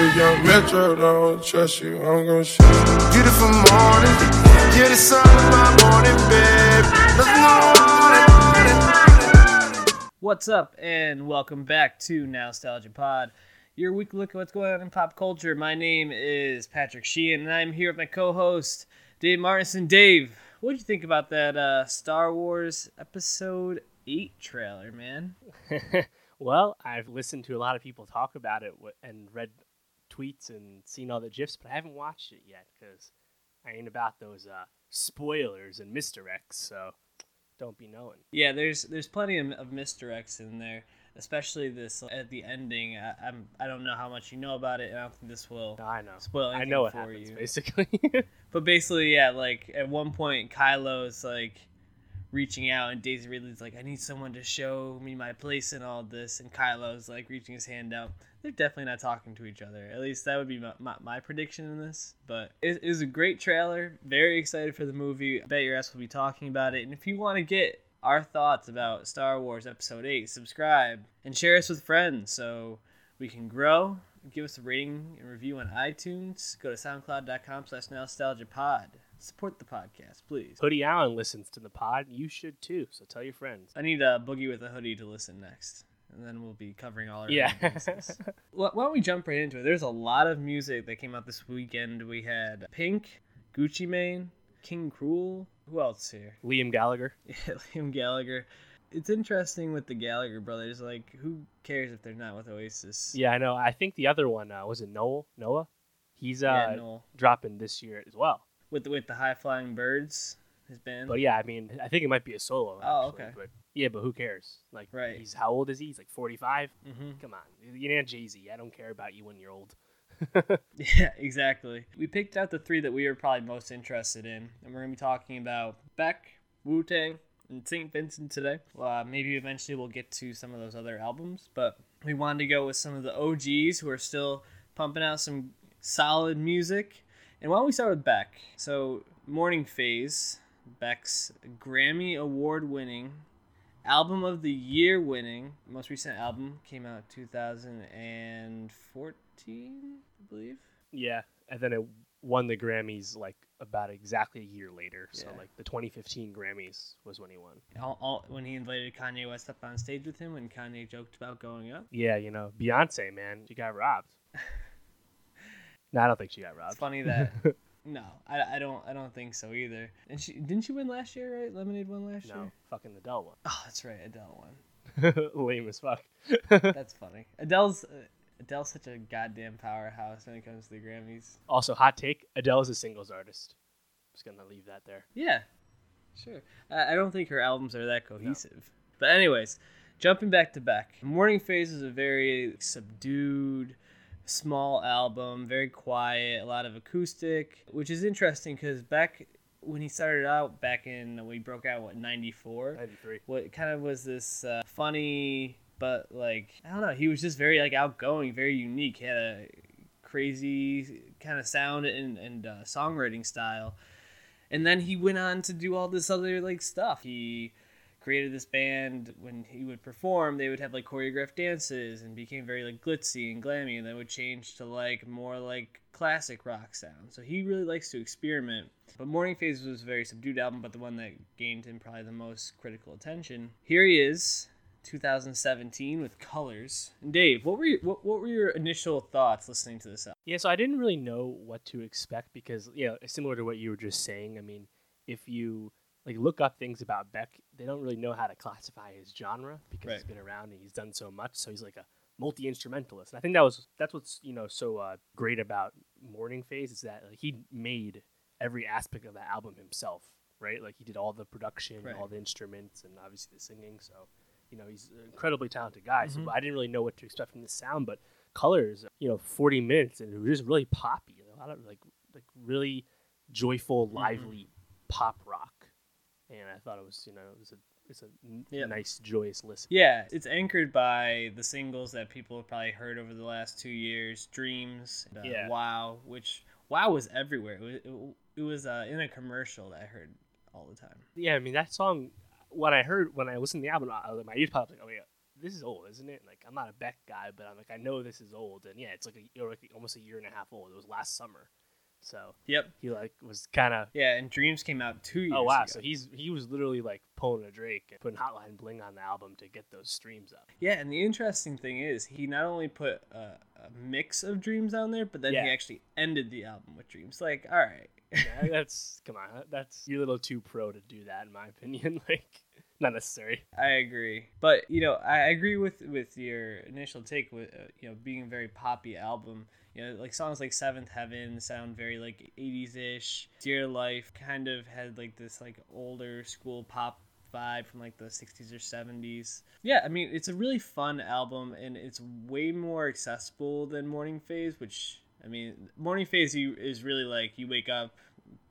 If young Metro don't trust you, I'm gonna shoot. Beautiful morning, you're the sun of my morning, babe. Nothing wrong. What's up, and welcome back to Nostalgia Pod, your weekly look at what's going on in pop culture. My name is Patrick Sheehan, and I'm here with my co-host Dave Martinson. Dave, what did you think about that uh, Star Wars Episode Eight trailer, man? well, I've listened to a lot of people talk about it and read tweets and seen all the gifs, but I haven't watched it yet because I ain't about those uh, spoilers and misdirects. So don't be knowing. Yeah, there's there's plenty of, of misdirects in there, especially this at the ending. I, I'm I don't know how much you know about it, and I don't think this will No, I know. spoil I know what for happens you. basically. But basically, yeah, like at one point, Kylo's like reaching out, and Daisy Ridley's like, "I need someone to show me my place in all this," and Kylo's like reaching his hand out. They're definitely not talking to each other. At least that would be my, my, my prediction in this. But it, it was a great trailer. Very excited for the movie. I bet your ass will be talking about it. And if you want to get our thoughts about Star Wars Episode 8, subscribe and share us with friends so we can grow. Give us a rating and review on iTunes. Go to soundcloud.com slash nostalgiapod. Support the podcast, please. Hoodie Allen listens to the pod. You should too. So tell your friends. I need a boogie with a hoodie to listen next. And then we'll be covering all our Yeah. why don't we jump right into it? There's a lot of music that came out this weekend. We had Pink, Gucci Mane, King Krule. Who else here? Liam Gallagher. Yeah, Liam Gallagher. It's interesting with the Gallagher brothers. Like, who cares if they're not with Oasis? Yeah, I know. I think the other one uh, was it Noel Noah. He's uh, Yeah, Noel. dropping this year as well. With the, with the High Flying Birds, his band. But yeah, I mean, I think it might be a solo. Oh, actually, okay. But yeah, but who cares? Like, Right. He's how old is he? He's like forty-five. hmm Come on, you're not Jay Z. I don't care about you when you're old. Yeah, exactly. We picked out the three that we were probably most interested in, and we're gonna be talking about Beck, Wu Tang, and St. Vincent today. Well, uh, maybe eventually we'll get to some of those other albums, but we wanted to go with some of the OGs who are still pumping out some solid music. And why don't we start with Beck? So, Morning Phase, Beck's Grammy Award winning album of the year winning most recent album came out 2014 i believe Yeah, and then it won the Grammys like about exactly a year later. Yeah. So like the 2015 Grammys was when he won. all, all, when he invited kanye west up on stage with him when kanye joked about going up Yeah, you know, Beyonce, man, she got robbed. no, I don't think she got robbed. it's funny that no I, I don't i don't think so either and she didn't she win last year right lemonade won last No, year fucking Adele won. oh that's right adele won Lame as fuck. that's funny adele's uh, adele's such a goddamn powerhouse when it comes to the grammys also, hot take: Adele is a singles artist. Just gonna leave that there. Yeah, sure. I, I don't think her albums are that cohesive. But anyways, jumping back to Beck, Morning Phase is a very subdued, small album, very quiet, a lot of acoustic, which is interesting because back when he started out back in, he broke out, what, 94? 93. what kind of was this uh, funny but like i don't know he was just very like outgoing very unique he had a crazy kind of sound and, and uh, songwriting style and then he went on to do all this other like stuff he created this band when he would perform they would have like choreographed dances and became very like glitzy and glammy and then would change to like more like classic rock sound. So he really likes to experiment. But morning phase was a very subdued album but the one that gained him probably the most critical attention. Here he is 2017 with colors. And dave what were your, what, what were your initial thoughts listening to this album? Yeah, so I didn't really know what to expect because, you know, similar to what you were just saying. I mean, if you like look up things about Beck, they don't really know how to classify his genre because he's been around and he's done so much. So he's like a multi instrumentalist. And I think that was that's what's you know so uh, great about Morning Phase is that like, he made every aspect of that album himself, right? Like he did all the production, Right. all the instruments, and obviously the singing. So you know he's an incredibly talented guy. Mhm. So I didn't really know what to expect from this sound, but colors you know 40 minutes and it was just really poppy a lot of like like really joyful lively pop rock and i thought it was you know it was a it's a n- Yep. nice joyous listen Yeah, it's anchored by the singles that people have probably heard over the last two years: "Dreams," uh, Yeah. "Wow," which "Wow" was everywhere. It was, it, it was uh, in a commercial that I heard all the time. yeah i mean that song when i heard when i listened to the album I, my ears popped like oh yeah this is old, isn't it? Like I'm not a Beck guy, but I'm like I know this is old, and yeah, it's like a like almost a year and a half old. It was last summer, so Yep. he like was kind of. Yeah, and Dreams came out two years Oh wow! ago. So he's he was literally like pulling a Drake and putting Hotline Bling on the album to get those streams up. Yeah, and the interesting thing is, he not only put a, a mix of Dreams on there, but then Yeah. he actually ended the album with Dreams. Like, all right. Yeah, that's come on, that's you're a little too pro to do that in my opinion. Like not necessary. I agree, but you know, I agree with with your initial take with uh, you know being a very poppy album. You know, like songs like Seventh Heaven sound very like '80s ish. Dear Life kind of had like this like older school pop vibe from like the 60s or 70s. Yeah, I mean, it's a really fun album and it's way more accessible than Morning Phase, which I mean, Morning Phase you is really like you wake up,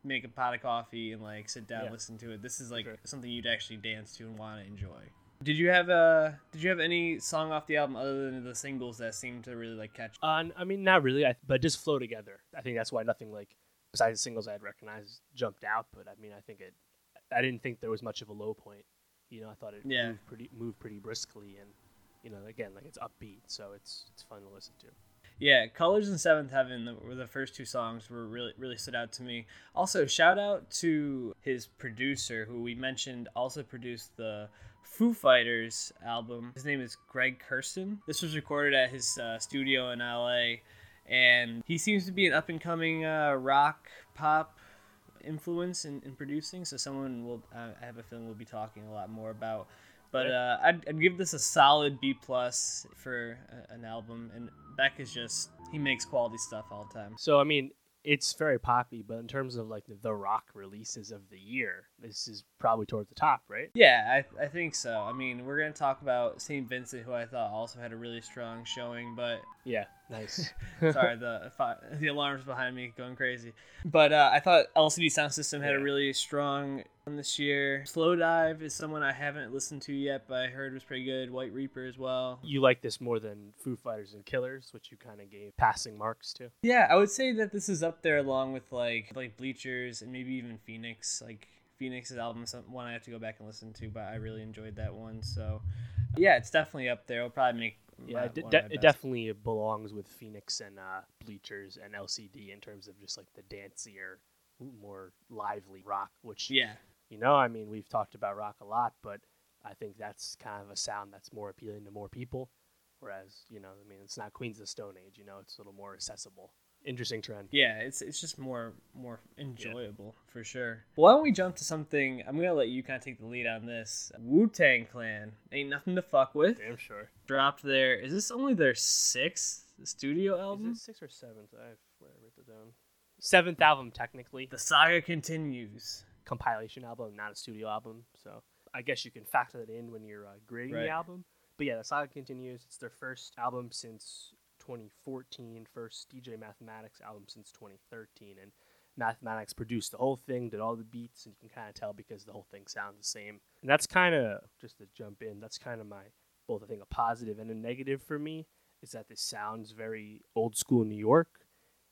make a pot of coffee and like sit down Yeah. listen to it. This is like Sure. something you'd actually dance to and want to enjoy. Did you have uh did you have any song off the album other than the singles that seemed to really like catch Uh, I mean, not really, I, but just flow together. I think that's why nothing like besides the singles I had recognized jumped out. But I mean, I think it. I didn't think there was much of a low point. You know, I thought it Yeah. moved pretty moved pretty briskly, and you know, again, like it's upbeat, so it's it's fun to listen to. Yeah, Colors in Seventh Heaven the- were the first two songs were really really stood out to me. Also, shout out to his producer who we mentioned also produced the Foo Fighters album. His name is Greg Kurstin. This was recorded at his uh, studio in LA, and he seems to be an up and coming uh, rock pop influence in, in producing. So someone will uh, I have a feeling we'll be talking a lot more about. But uh, I'd, I'd give this a solid B plus for a, an album. And Beck is just he makes quality stuff all the time. So I mean, it's very poppy, but in terms of like the, the rock releases of the year, this is probably towards the top, right? Yeah, I, I think so. I mean, we're gonna talk about Saint Vincent, who I thought also had a really strong showing, but Yeah, nice. sorry, the the alarms behind me going crazy. But uh, I thought LCD Sound System had a really strong one this year. Slow Dive is someone I haven't listened to yet, but I heard was pretty good. White Reaper as well. you like this more than Foo Fighters and Killers, which you kind of gave passing marks to. Yeah, I would say that this is up there along with like like Bleachers and maybe even Phoenix. Like Phoenix's album is one I have to go back and listen to, but I really enjoyed that one. So yeah, it's definitely up there. It'll probably make Yeah, it, de- one of de- my it definitely belongs with Phoenix and uh, Bleachers and LCD in terms of just like the dancier, more lively rock. Which Yeah, you know, I mean, we've talked about rock a lot, but I think that's kind of a sound that's more appealing to more people. Whereas, you know, I mean, it's not Queens of the Stone Age. You know, it's a little more accessible. Interesting trend. yeah, it's it's just more more enjoyable for sure. Why don't we jump to something? I'm gonna let you kind of take the lead on this. Wu Tang Clan ain't nothing to fuck with. Damn sure. Dropped their. Is this only their sixth studio Is album? it sixth or seventh? I wrote it down. Seventh album, technically. The saga continues. compilation album, not a studio album. So I guess you can factor that in when you're uh, grading Right. the album. But yeah, the saga continues. It's their first album since 2014, first DJ Mathematics album since 2013, and Mathematics produced the whole thing, did all the beats, and you can kind of tell because the whole thing sounds the same. And that's kind of just to jump in. That's kind of my both I think a positive and a negative for me is that this sounds very old school New York.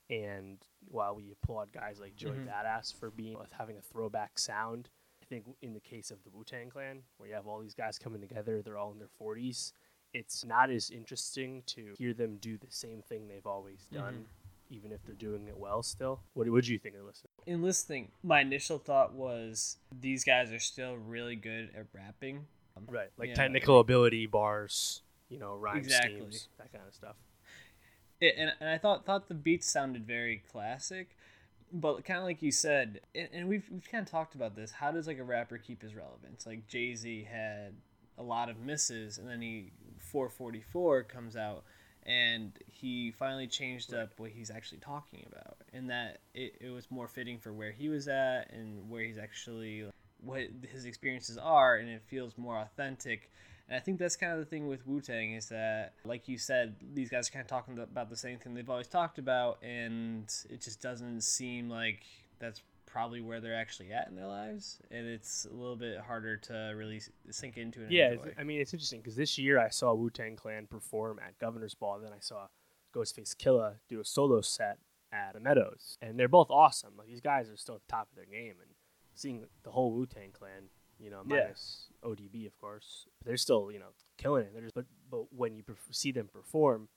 And while we applaud guys like Joey Mhm. Badass for being with having a throwback sound, I think in the case of the Wu Tang Clan, where you have all these guys coming together, they're all in their 40s. It's not as interesting to hear them do the same thing they've always mm-hmm. done, even if they're doing it well. Still, what would you think of listening? in listening, my initial thought was these guys are still really good at rapping. Um, right, like Yeah. technical ability, bars, you know, rhyme Exactly. schemes, that kind of stuff. It, and, and I thought thought the beats sounded very classic, but kind of like you said, and, and we've we've kind of talked about this. How does like a rapper keep his relevance? Like Jay Z had a lot of misses, and then he 444 comes out, and he finally changed up what he's actually talking about, and that it, it was more fitting for where he was at and where he's actually what his experiences are, and it feels more authentic. And I think that's kind of the thing with Wu Tang is that, like you said, these guys are kind of talking about the same thing they've always talked about, and it just doesn't seem like that's probably where they're actually at in their lives, and it's a little bit harder to really sink into and Yeah, enjoy. I mean, it's interesting because this year I saw Wu Tang Clan perform at Governor's Ball, and then I saw Ghostface Killah do a solo set at the Meadows, and they're both awesome. Like these guys are still at the top of their game, and seeing the whole Wu Tang Clan you know, Yeah. ODB, of course. But they're still, you know, killing it. They're just, but but when you perf- see them perform,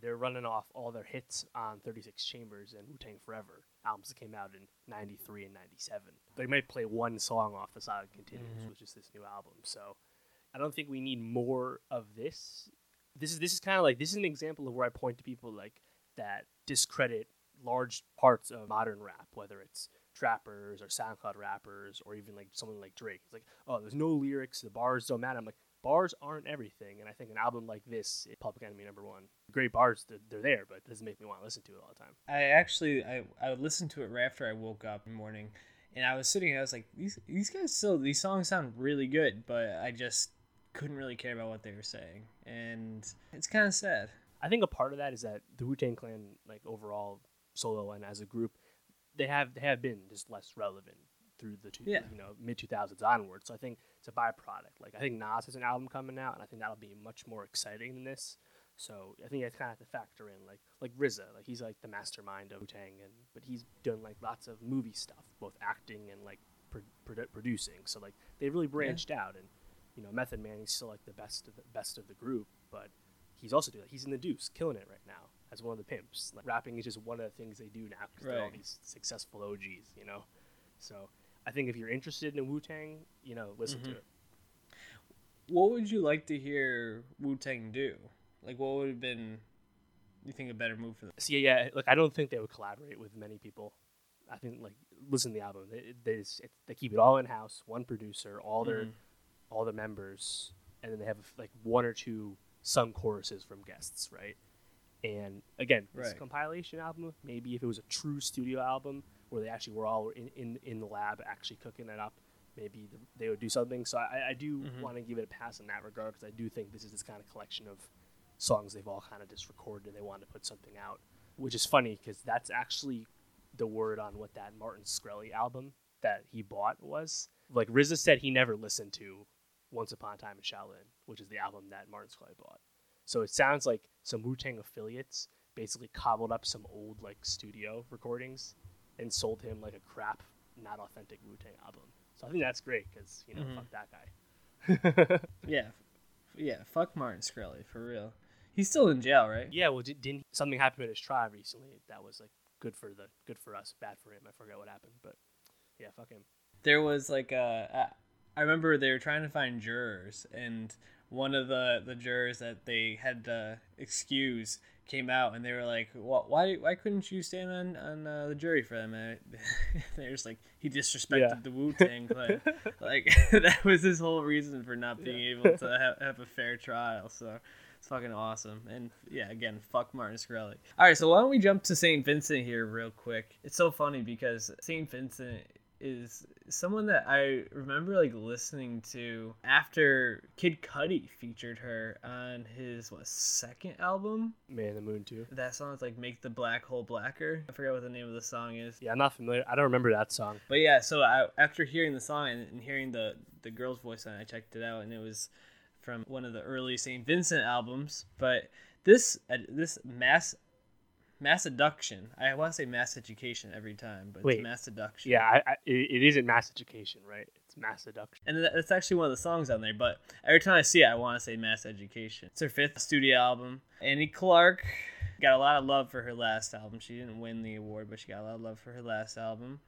they're running off all their hits on 36 Chambers and Wu Tang Forever albums that came out in 93 and 97. They might play one song off the Saga Continues, Mhm. which is this new album. So I don't think we need more of this. This is this is kind of like this is an example of where I point to people like that discredit large parts of modern rap, whether it's trappers or SoundCloud rappers or even like someone like Drake. It's like, oh, there's no lyrics, the bars don't matter. I'm like, bars aren't everything, and I think an album like this, Public Enemy number one, great bars, they're, they're there, but it doesn't make me want to listen to it all the time. I actually I, I would listen to it right after I woke up in the morning, and I was sitting. I was like, these these guys still these songs sound really good, but I just couldn't really care about what they were saying, and it's kind of sad. I think a part of that is that the Wu Tang Clan, like overall solo and as a group, they have they have been just less relevant through the two, Yeah. you know mid two thousands onwards. So I think it's a byproduct. Like I think Nas has an album coming out, and I think that'll be much more exciting than this. So I think that's kind of have to factor in, like like RZA, like he's like the mastermind of Tang, and but he's done like lots of movie stuff, both acting and like pro- produ- producing. So like they really branched out, and you know Method Man, he's still like the best of the best of the group, but he's also doing that. He's in the Deuce, killing it right now as one of the pimps. Like rapping is just one of the things they do now because they're all these successful OGs, you know. So I think if you're interested in Wu Tang, you know, listen to Mhm. it. What would you like to hear Wu Tang do? Like, what would have been you think a better move for them? See, yeah, like I don't think they would collaborate with many people. I think like listen to the album. They they, just, they keep it all in house. One producer, all their Mhm. all the members, and then they have like one or two sung choruses from guests, right? And again, this Right. compilation album, maybe if it was a true studio album where they actually were all in, in, in the lab actually cooking it up, maybe th- they would do something. So I, I do Mhm. want to give it a pass in that regard because I do think this is this kind of collection of songs they've all kind of just recorded and they want to put something out, which is funny because that's actually the word on what that Martin Shkreli album that he bought was. Like RZA said he never listened to Once Upon a Time in Shaolin, which is the album that Martin Shkreli bought. So it sounds like some Wu Tang affiliates basically cobbled up some old like studio recordings and sold him like a crap, not authentic Wu Tang album. So I think that's great because you know Mhm. fuck that guy. Yeah, yeah. Fuck Martin Shkreli for real. He's still in jail, right? yeah, well, did, didn't something happen at his trial recently that was like good for the good for us, bad for him? I forget what happened, but yeah, fuck him. there was like a I remember they were trying to find jurors and one of the the jurors that they had to excuse came out and they were like "Wh- why why couldn't you stand on on uh, the jury for them and they're just like he disrespected Yeah. the wu-tang clan. Like that was his whole reason for not being able to have, have a fair trial so it's fucking awesome. And yeah again fuck martin Shkreli. all right so why don't we jump to st vincent here real quick? It's so funny because st vincent is someone that I remember like listening to after Kid Cudi featured her on his what second album. Man in the Moon too. That song is like "Make the Black Hole Blacker." I forget what the name of the song is, Yeah, I'm not familiar. I don't remember that song. but yeah. So I, after hearing the song and, and hearing the the girl's voice on it, I checked it out, and it was from one of the early Saint Vincent albums. But this uh, this mass mass seduction. I want to say mass education every time, but Wait. it's mass seduction. Yeah, I, I, it, isn't mass education, right? It's mass seduction. And that's actually one of the songs on there. But every time I see it, I want to say Mass Education. It's her fifth studio album. Annie Clark got a lot of love for her last album. She didn't win the award, but she got a lot of love for her last album.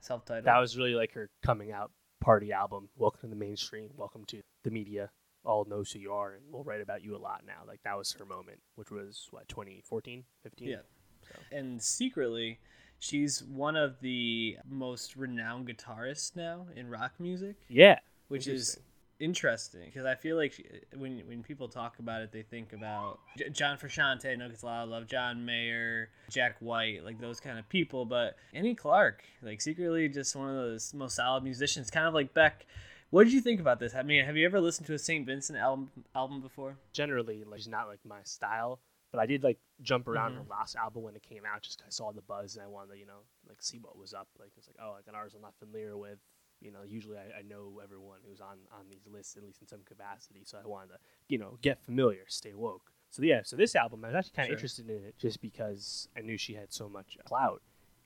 Self titled. That was really like her coming out party album. Welcome to the mainstream. Welcome to the media. All knows who you are, and we'll write about you a lot now. Like that was her moment, which was what 2014, 15. Yeah. So. And secretly, she's one of the most renowned guitarists now in rock music, yeah. which is Interesting. because I feel like she, when when people talk about it, they think about J- John Frusciante, I know gets a lot of love, John Mayer, Jack White, like those kind of people. But Annie Clark, like secretly just one of those most solid musicians, kind of like Beck. What did you think about this? I mean, have you ever listened to a St. Vincent album album before? generally like she's not like my style, but I did like jump around Mhm. her last album when it came out. just because I saw the buzz and I wanted to you know like see what was up. Like it's like oh like an artist I'm not familiar with. You know, usually I, I know everyone who's on on these lists at least in some capacity. So I wanted to you know get familiar, stay woke. So yeah, so this album I was actually kind of Sure. interested in it just because I knew she had so much clout,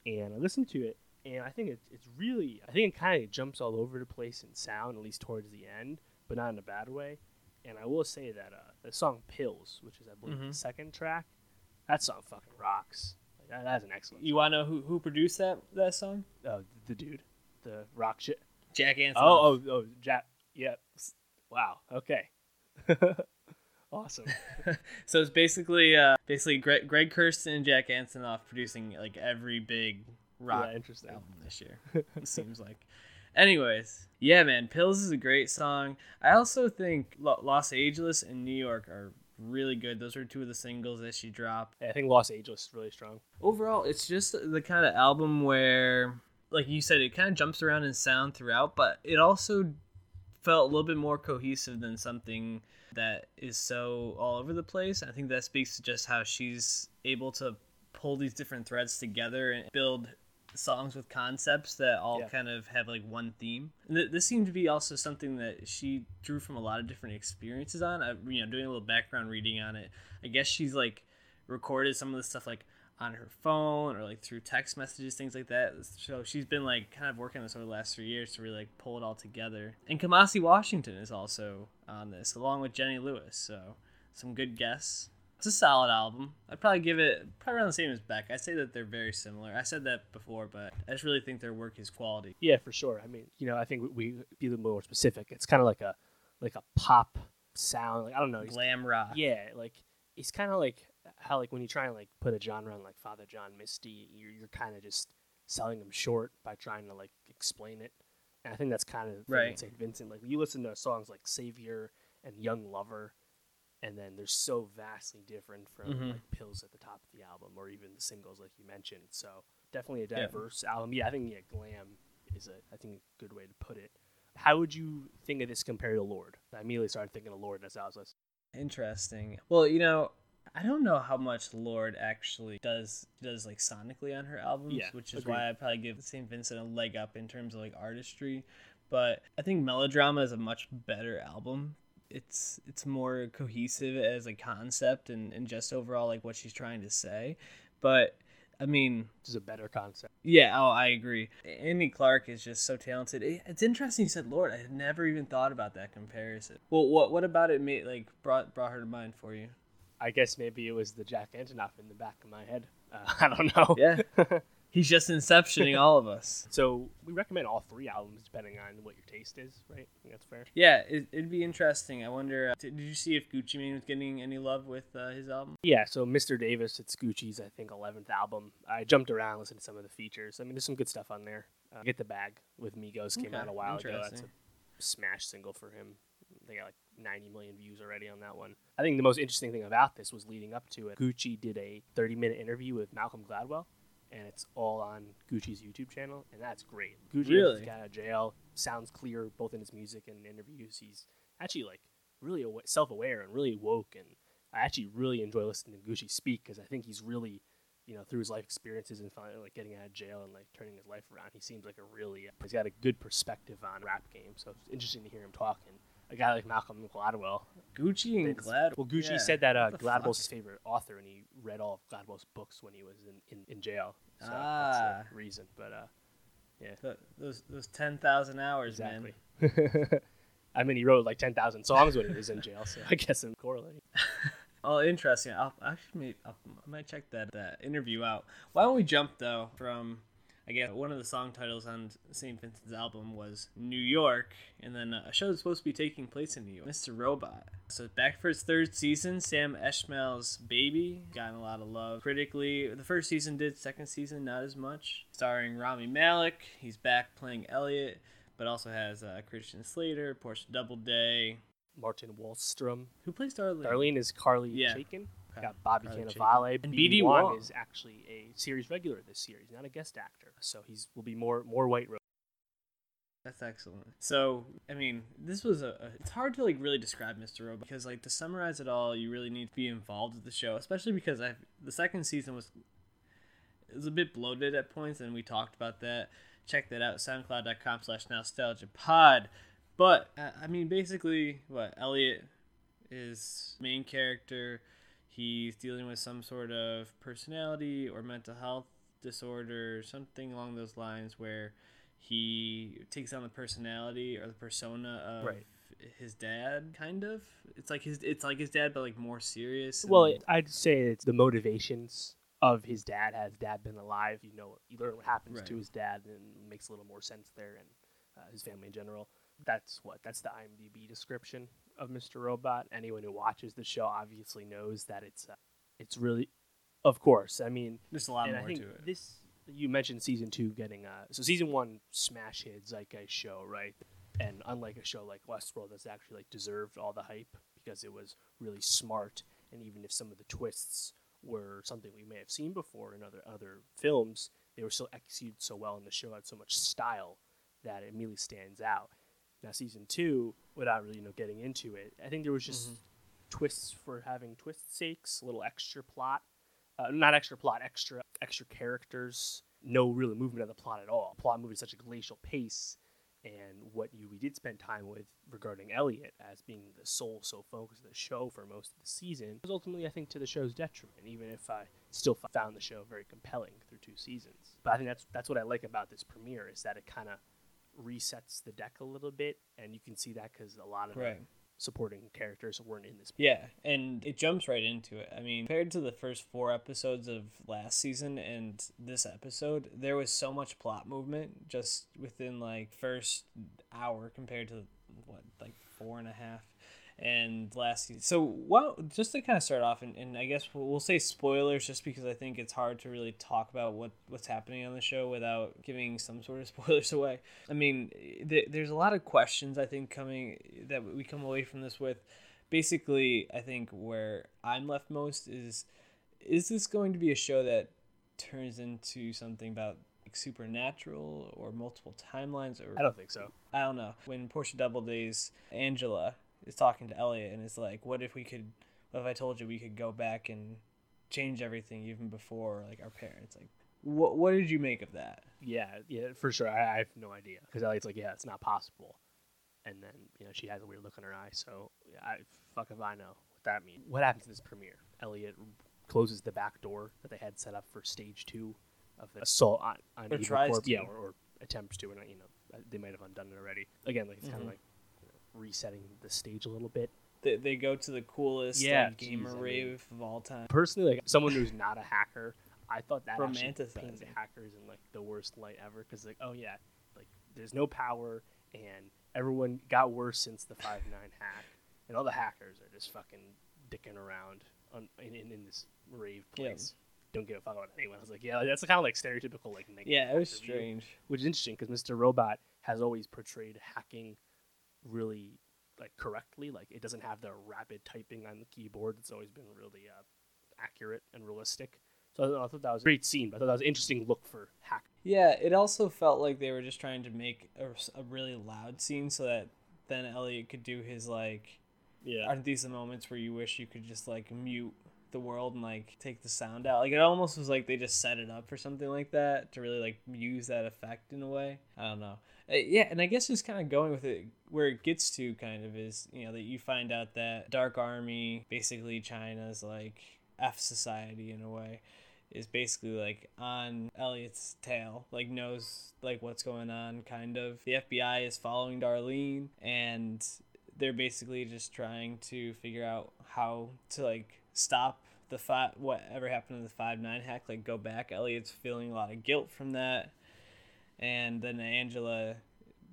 and I listened to it. And I think it, it's really I think it kind of jumps all over the place in sound, at least towards the end, but not in a bad way. And I will say that uh, the song "Pills," which is I believe Mhm. the second track, that song fucking rocks. Like, that, that's an excellent. You want to know who who produced that that song? Oh, the dude, the rock shit. Jack Antonoff. Oh, oh, oh, Jack. Yeah. Wow. Okay. awesome. So it's basically uh, basically Greg, Greg Kurstin and Jack Antonoff producing like every big rock Yeah, interesting. album this year. it seems like. Anyways, yeah, man, Pills is a great song. I also think Lo- Los Angeles and New York are really good. Those are two of the singles that she dropped. Yeah, I think Los Angeles is really strong. Overall, it's just the kind of album where, like you said, it kind of jumps around in sound throughout, but it also felt a little bit more cohesive than something that is so all over the place. I think that speaks to just how she's able to pull these different threads together and build songs with concepts that all Yeah. kind of have like one theme. And th- this seemed to be also something that she drew from a lot of different experiences on. I, you know, doing a little background reading on it, I guess she's like recorded some of the stuff like on her phone or like through text messages, things like that. So she's been like kind of working on this over the last three years to really like pull it all together. And Kamasi Washington is also on this, along with Jenny Lewis. So some good guests. It's a solid album. I'd probably give it probably around the same as Beck. I say that they're very similar. I said that before, but I just really think their work is quality. Yeah, for sure. I mean, you know, I think we, we be a little more specific. It's kind of like a like a pop sound. Like I don't know. Glam rock. Yeah, like it's kind of like how like when you try and like put a genre on like Father John Misty, you're you're kind of just selling them short by trying to like explain it. And I think that's kind of Right. St. Vincent. Like you listen to songs like Savior and Young Lover, and then they're so vastly different from Mhm. like Pills at the top of the album or even the singles like you mentioned. So definitely a Yeah. diverse album. Yeah, I think yeah, glam is a I think a good way to put it. How would you think of this compared to Lorde? I immediately started thinking of Lorde as I was listening. Interesting. Well, you know, I don't know how much Lorde actually does does like sonically on her albums, Yeah, which is agreed. why I probably give St. Vincent a leg up in terms of like artistry. But I think Melodrama is a much better album. It's it's more cohesive as a concept and, and just overall like what she's trying to say. But I mean, This is a better concept. yeah, oh, I agree. Annie Clark is just so talented. It's interesting you said Lorde. I had never even thought about that comparison. Well, what what about it made like brought brought her to mind for you? I guess maybe it was the Jack Antonoff in the back of my head. Uh, I don't know. Yeah. He's just inceptioning all of us. So we recommend all three albums depending on what your taste is, right? I think that's fair. Yeah, it, it'd be interesting. I wonder. Uh, did, did you see if Gucci Mane was getting any love with uh, his album? Yeah. So Mr. Davis, it's Gucci's I think eleventh album. I jumped around, listened to some of the features. I mean, there's some good stuff on there. Uh, Get the Bag with Migos came Okay, out a while ago. That's a smash single for him. They got like 90 million views already on that one. I think the most interesting thing about this was leading up to it. Gucci did a 30 minute interview with Malcolm Gladwell, and it's all on Gucci's YouTube channel, and that's great. Gucci Really? got out of jail, sounds clear both in his music and interviews. He's actually like really awa- self-aware and really woke, and I actually really enjoy listening to Gucci speak because I think he's really, you know, through his life experiences and finally like getting out of jail and like turning his life around. He seems like a really he's got a good perspective on rap game, so it's interesting to hear him talking. A guy like Malcolm Gladwell. Gucci and Glad. Well, Gucci yeah. said that uh, Gladwell's his favorite author, and he read all of Gladwell's books when he was in, in, in jail. So Ah. that's the reason. But uh, Th- those those ten thousand hours, man. I mean, he wrote like ten thousand songs when he was in jail, so I guess I'm correlating. Oh, interesting. I'll actually maybe, I'll, I might check that that interview out. Why don't we jump though from I guess one of the song titles on St. Vincent's album was New York, and then a show that's supposed to be taking place in New York, Mr. Robot. So back for its third season, Sam Esmail's Baby gotten a lot of love critically. The first season did, second season not as much. Starring Rami Malek, he's back playing Elliot, but also has uh, Christian Slater, Portia Doubleday. Martin Wallstrom. Who plays Darlene? Darlene is Carly Yeah. Chaikin. Got Bobby Carly Cannavale. And BD Wong is actually a series regular this series, not a guest actor. So he's will be more more white. Ro- That's excellent. So, I mean, this was a, a. It's hard to like really describe Mr. Robot because, like, to summarize it all, you really need to be involved with the show, especially because I the second season was it was a bit bloated at points, and we talked about that. Check that out, SoundCloud.com/slash Nostalgia Pod. But uh, I mean, basically, what Elliot is main character. He's dealing with some sort of personality or mental health disorder, something along those lines, where he takes on the personality or the persona of Right. his dad. Kind of. It's like his. It's like his dad, but like more serious. Well, I'd say it's the motivations of his dad. Has dad been alive? You know, you learn what happens to his dad, and it makes a little more sense there, and uh, his family in general. That's what. That's the IMDb description of Mr. Robot. Anyone who watches the show obviously knows that it's. Uh, it's really, of course. I mean, there's a lot and more I think to it. this. You mentioned season two getting uh so season one smash hit zeitgeist show right, and unlike a show like Westworld that's actually like deserved all the hype because it was really smart and even if some of the twists were something we may have seen before in other other films, they were still executed so well and the show had so much style that it immediately stands out. Now season two, without really you know getting into it, I think there was just twists for having twist sakes, a little extra plot uh, not extra plot, extra extra characters, no really movement of the plot at all. Plot moving at such a glacial pace, and what you we did spend time with regarding Elliot as being the sole so focus of the show for most of the season was ultimately I think to the show's detriment. Even if I still found the show very compelling through two seasons, but I think that's that's what I like about this premiere is that it kind of resets the deck a little bit, and you can see that because a lot of Right. Supporting characters weren't in this. Yeah, and it jumps right into it. I mean, compared to the first four episodes of last season and this episode, there was so much plot movement just within like first hour compared to what like four and a half and last season. So, well, just to kind of start off, and, and I guess we'll, we'll say spoilers just because I think it's hard to really talk about what what's happening on the show without giving some sort of spoilers away. I mean, th- there's a lot of questions I think coming that we come away from this with. Basically, I think where I'm left most is is this going to be a show that turns into something about like supernatural or multiple timelines or I don't think so. I don't know. When Portia Doubledays, Angela is talking to Elliot and is like, "What if we could? What if I told you we could go back and change everything even before like our parents?" Like, what what did you make of that? Yeah, yeah, for sure. I, I have no idea because Elliot's like, yeah, it's not possible, and then you know she has a weird look in her eye. So yeah, I fuck if I know what that means. What happens in this premiere? Elliot closes the back door that they had set up for stage two of the assault on, on Or Evil tries Corp. to. Yeah, or, or attempts to, and you know they might have undone it already. Again, like it's kind Mhm. of like resetting the stage a little bit. They, they go to the coolest Yeah, like, gamer geez, I mean- rave of all time. Personally, like someone who's not a hacker, I thought that paints hackers in like the worst light ever. Because like, oh yeah, like there's no power, and everyone got worse since the five nine hack, and all the hackers are just fucking dicking around on, in, in, in this rave Yeah. place. Don't give a fuck about anyone. I was like, yeah, that's kind of like stereotypical like negative Yeah, it was view strange. which is interesting because Mr. Robot has always portrayed hacking really like correctly. Like it doesn't have the rapid typing on the keyboard. It's always been really uh, accurate and realistic. So I thought- that was a great scene. But I thought that was an interesting look for hack. Yeah, it also felt like they were just trying to make a, a really loud scene so that then Elliot could do his like Yeah, aren't these the moments where you wish you could just like mute the world and like take the sound out. Like it almost was like they just set it up for something like that to really like use that effect in a way. I don't know. Uh, yeah and i guess just kind of going with it where it gets to kind of is you know that you find out that dark army basically china's like f society in a way is basically like on Elliot's tail, like knows like what's going on kind of. The FBI is following Darlene and they're basically just trying to figure out how to like stop the five whatever happened to the five nine hack, like go back. Elliot's feeling a lot of guilt from that. And then Angela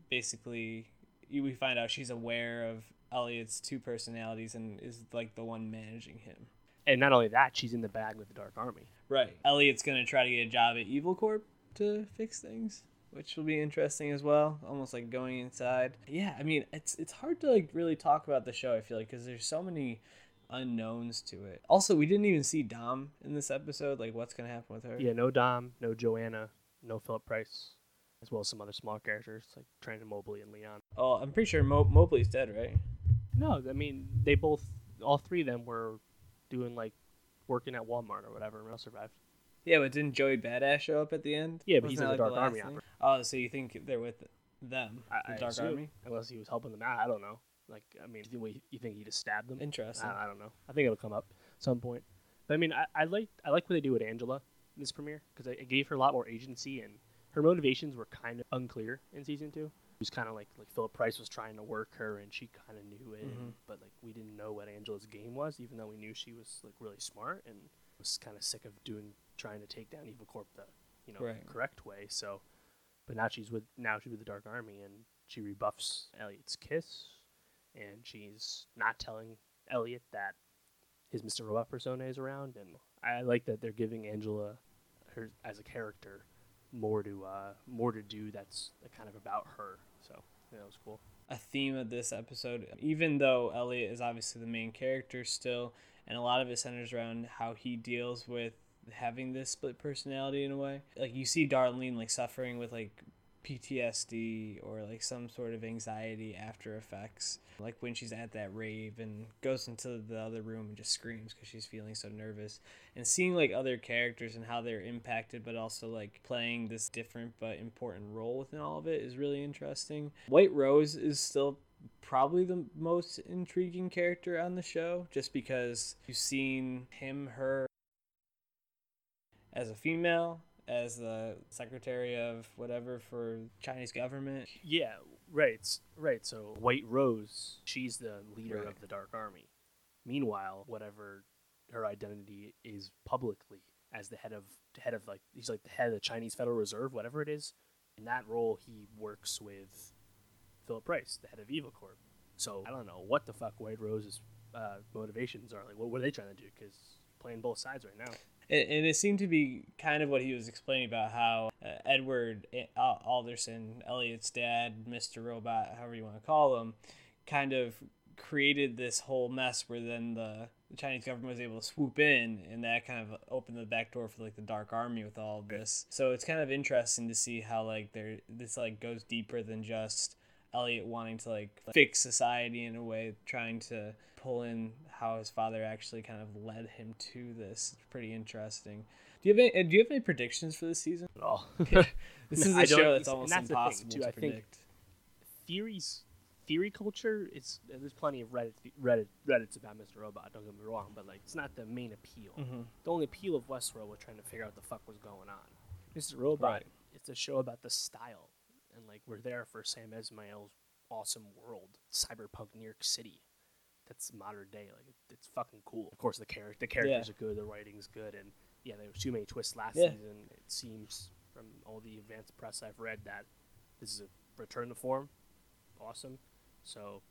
basically we find out she's aware of Elliot's two personalities and is like the one managing him. and not only that, she's in the bag with the Dark Army. Right. Elliot's gonna try to get a job at Evil Corp to fix things, which will be interesting as well. Almost like going inside. Yeah, I mean, it's it's hard to like really talk about the show. I feel like because there's so many unknowns to it. Also, we didn't even see Dom in this episode. Like, what's gonna happen with her? Yeah, no Dom, no Joanna, no Philip Price, as well as some other small characters like Trent Mobley and Leon. Oh, I'm pretty sure Mo- Mobley's dead, right? No, I mean they both, all three of them were doing like working at Walmart or whatever, and all survived. Yeah, but didn't Joey Badass show up at the end? Yeah, but Wasn't he's in the Dark last Army? Oh, so you think they're with them, I, the Dark assume, Army? unless he was helping them out. I don't know. Like, I mean, do you think, you think he just stabbed them? Interesting. I, I don't know. I think it'll come up at some point. But I mean, I, I like I like what they do with Angela. in this premiere because it, gave her a lot more agency and her motivations were kind of unclear in season two. It was kind of like like Philip Price was trying to work her and she kind of knew it, Mhm. but like we didn't know what Angela's game was, even though we knew she was like really smart and was kind of sick of doing trying to take down Evil Corp the you know Right. correct way. So, but now she's with now she's with the Dark Army and she rebuffs Elliot's kiss, and she's not telling Elliot that his Mr. Robot persona is around, and I like that they're giving Angela her as a character more to uh, more to do that's kind of about her. So yeah, that was cool. a theme of this episode, even though Elliot is obviously the main character still, and a lot of it centers around how he deals with having this split personality in a way. Like you see Darlene like suffering with like PTSD or like some sort of anxiety after effects, like when she's at that rave and goes into the other room and just screams because she's feeling so nervous. And seeing like other characters and how they're impacted, but also like playing this different but important role within all of it is really interesting. White Rose is still probably the most intriguing character on the show just because you've seen him her as a female as the secretary of whatever for Chinese government Yeah, right, right. So White Rose, she's the leader Right. of the Dark Army. Meanwhile, whatever her identity is publicly as the head of head of like he's like the head of the Chinese Federal Reserve, whatever it is. In that role, he works with Philip Price, the head of Evil Corp. So I don't know what the fuck White Rose's uh, motivations are. Like, what were they trying to do? Because playing both sides right now. And, and it seemed to be kind of what he was explaining about how uh, Edward Alderson, Elliot's dad, Mr. Robot, however you want to call him, kind of created this whole mess where then the, the Chinese government was able to swoop in and that kind of opened the back door for like the dark army with all of this. So it's kind of interesting to see how like there this like goes deeper than just Elliot wanting to like fix society in a way, trying to pull in how his father actually kind of led him to this. It's pretty interesting. Do you have any, uh, do you have any predictions for this season? At all. This No, is I a don't- show that's almost that's thing, impossible too. to I think predict. theories theory culture is there's plenty of reddit reddit reddits about mr robot don't get me wrong but like it's not the main appeal Mhm. the only appeal of westworld was trying to figure out what the fuck was going on mr robot Right. it's a show about the style and like we're there for sam esmail's awesome world cyberpunk new york city that's modern day like it's fucking cool of course the character the characters are good the writing's good and yeah there was too many twists last Yeah. season it seems from all the advanced press i've read that this is a return to form awesome. So,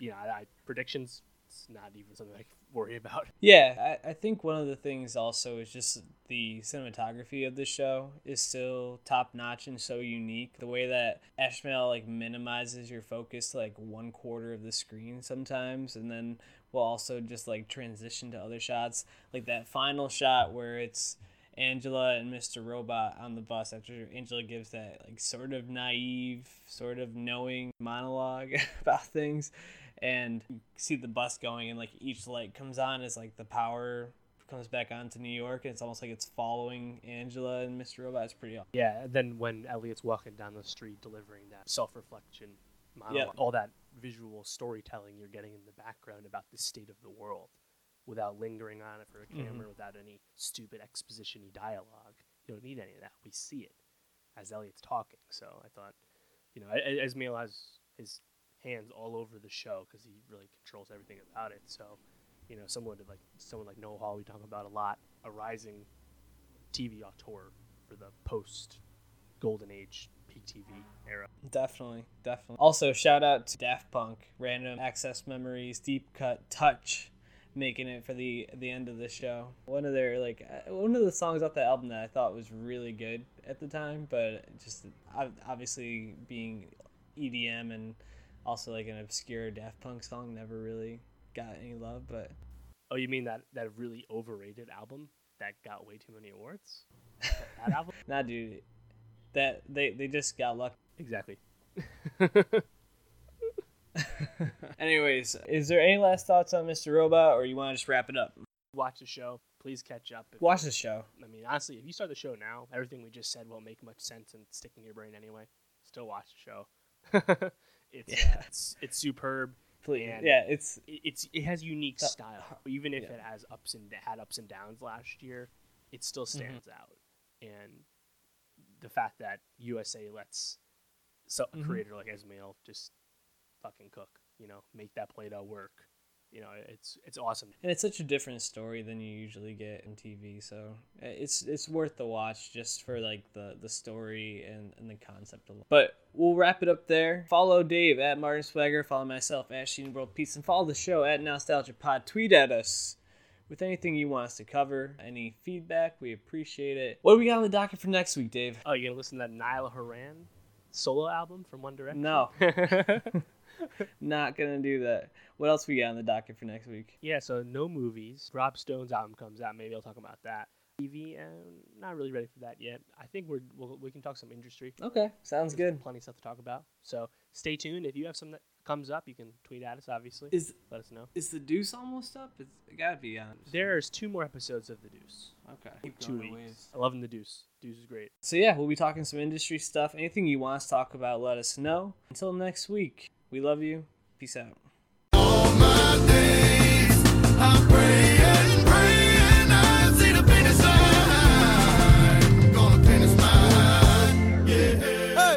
you know, I, I predictions. It's not even something I worry about. Yeah, I, I think one of the things also is just the cinematography of the show is still top notch and so unique. The way that Esmail like minimizes your focus to like one quarter of the screen sometimes, and then will also just like transition to other shots. Like that final shot where it's Angela and Mr. Robot on the bus after Angela gives that like sort of naive, sort of knowing monologue about things and see the bus going and like each light comes on as like the power comes back on to New York and it's almost like it's following Angela and Mr. Robot. It's pretty awesome. Yeah. Then when Elliot's walking down the street delivering that self-reflection monologue, Yeah. all that visual storytelling you're getting in the background about the state of the world, without lingering on it for a camera, mm-hmm. without any stupid exposition-y dialogue. You don't need any of that. We see it as Elliot's talking. So I thought, you know, as Esmail has his hands all over the show because he really controls everything about it. So, you know, someone like someone like Noah Hawley we talk about a lot, a rising TV auteur for the post Golden Age peak TV era. Definitely, definitely. Also, shout out to Daft Punk, Random Access Memories, Deep Cut, Touch, making it for the the end of the show. One of their like uh, one of the songs off the album that I thought was really good at the time, but just obviously being EDM and also like an obscure Daft Punk song never really got any love. But Oh, you mean that that really overrated album that got way too many awards? That, that album? nah, dude, that they they just got lucky. Exactly. Anyways, is there any last thoughts on Mr. Robot, or you want to just wrap it up? Watch the show. Please catch up. If- Watch the show. I mean, honestly, if you start the show now, everything we just said won't make much sense and stick in your brain anyway. Still watch the show. it's, uh, it's it's superb. Yeah, it's it's it has unique Uh, style. Even if yeah. it has ups and had ups and downs last year, it still stands out. and the fact that USA lets so a Mhm. creator like Esmail just fucking cook, you know, make that Play-Doh work. You know, it's it's awesome. and it's such a different story than you usually get in TV. So uh, it's it's worth the watch just for like the the story and, and the concept alone. But we'll wrap it up there. Follow Dave at Martin Swagger. Follow myself at Sheen World Peace, and follow the show at Nostalgia Pod. Tweet at us with anything you want us to cover. Any feedback, we appreciate it. What do we got on the docket for next week, Dave? Oh, you gonna listen to that Niall Horan solo album from One Direction? No, not gonna do that. What else we got on the docket for next week? yeah, so no movies. Rob Stone's album comes out. Maybe I'll talk about that. TV, uh, not really ready for that yet. I think we're we'll, we can talk some industry. Okay, sounds There's good. Plenty of stuff to talk about. So stay tuned. If you have something that comes up, you can tweet at us. Obviously, Is let us know. is the Deuce almost up? It's, it gotta be on. There's two more episodes of The Deuce. Okay. Two weeks. I love The Deuce. Deuce is great. So yeah, we'll be talking some industry stuff. Anything you want us to talk about, let us know. Until next week, we love you. Peace out.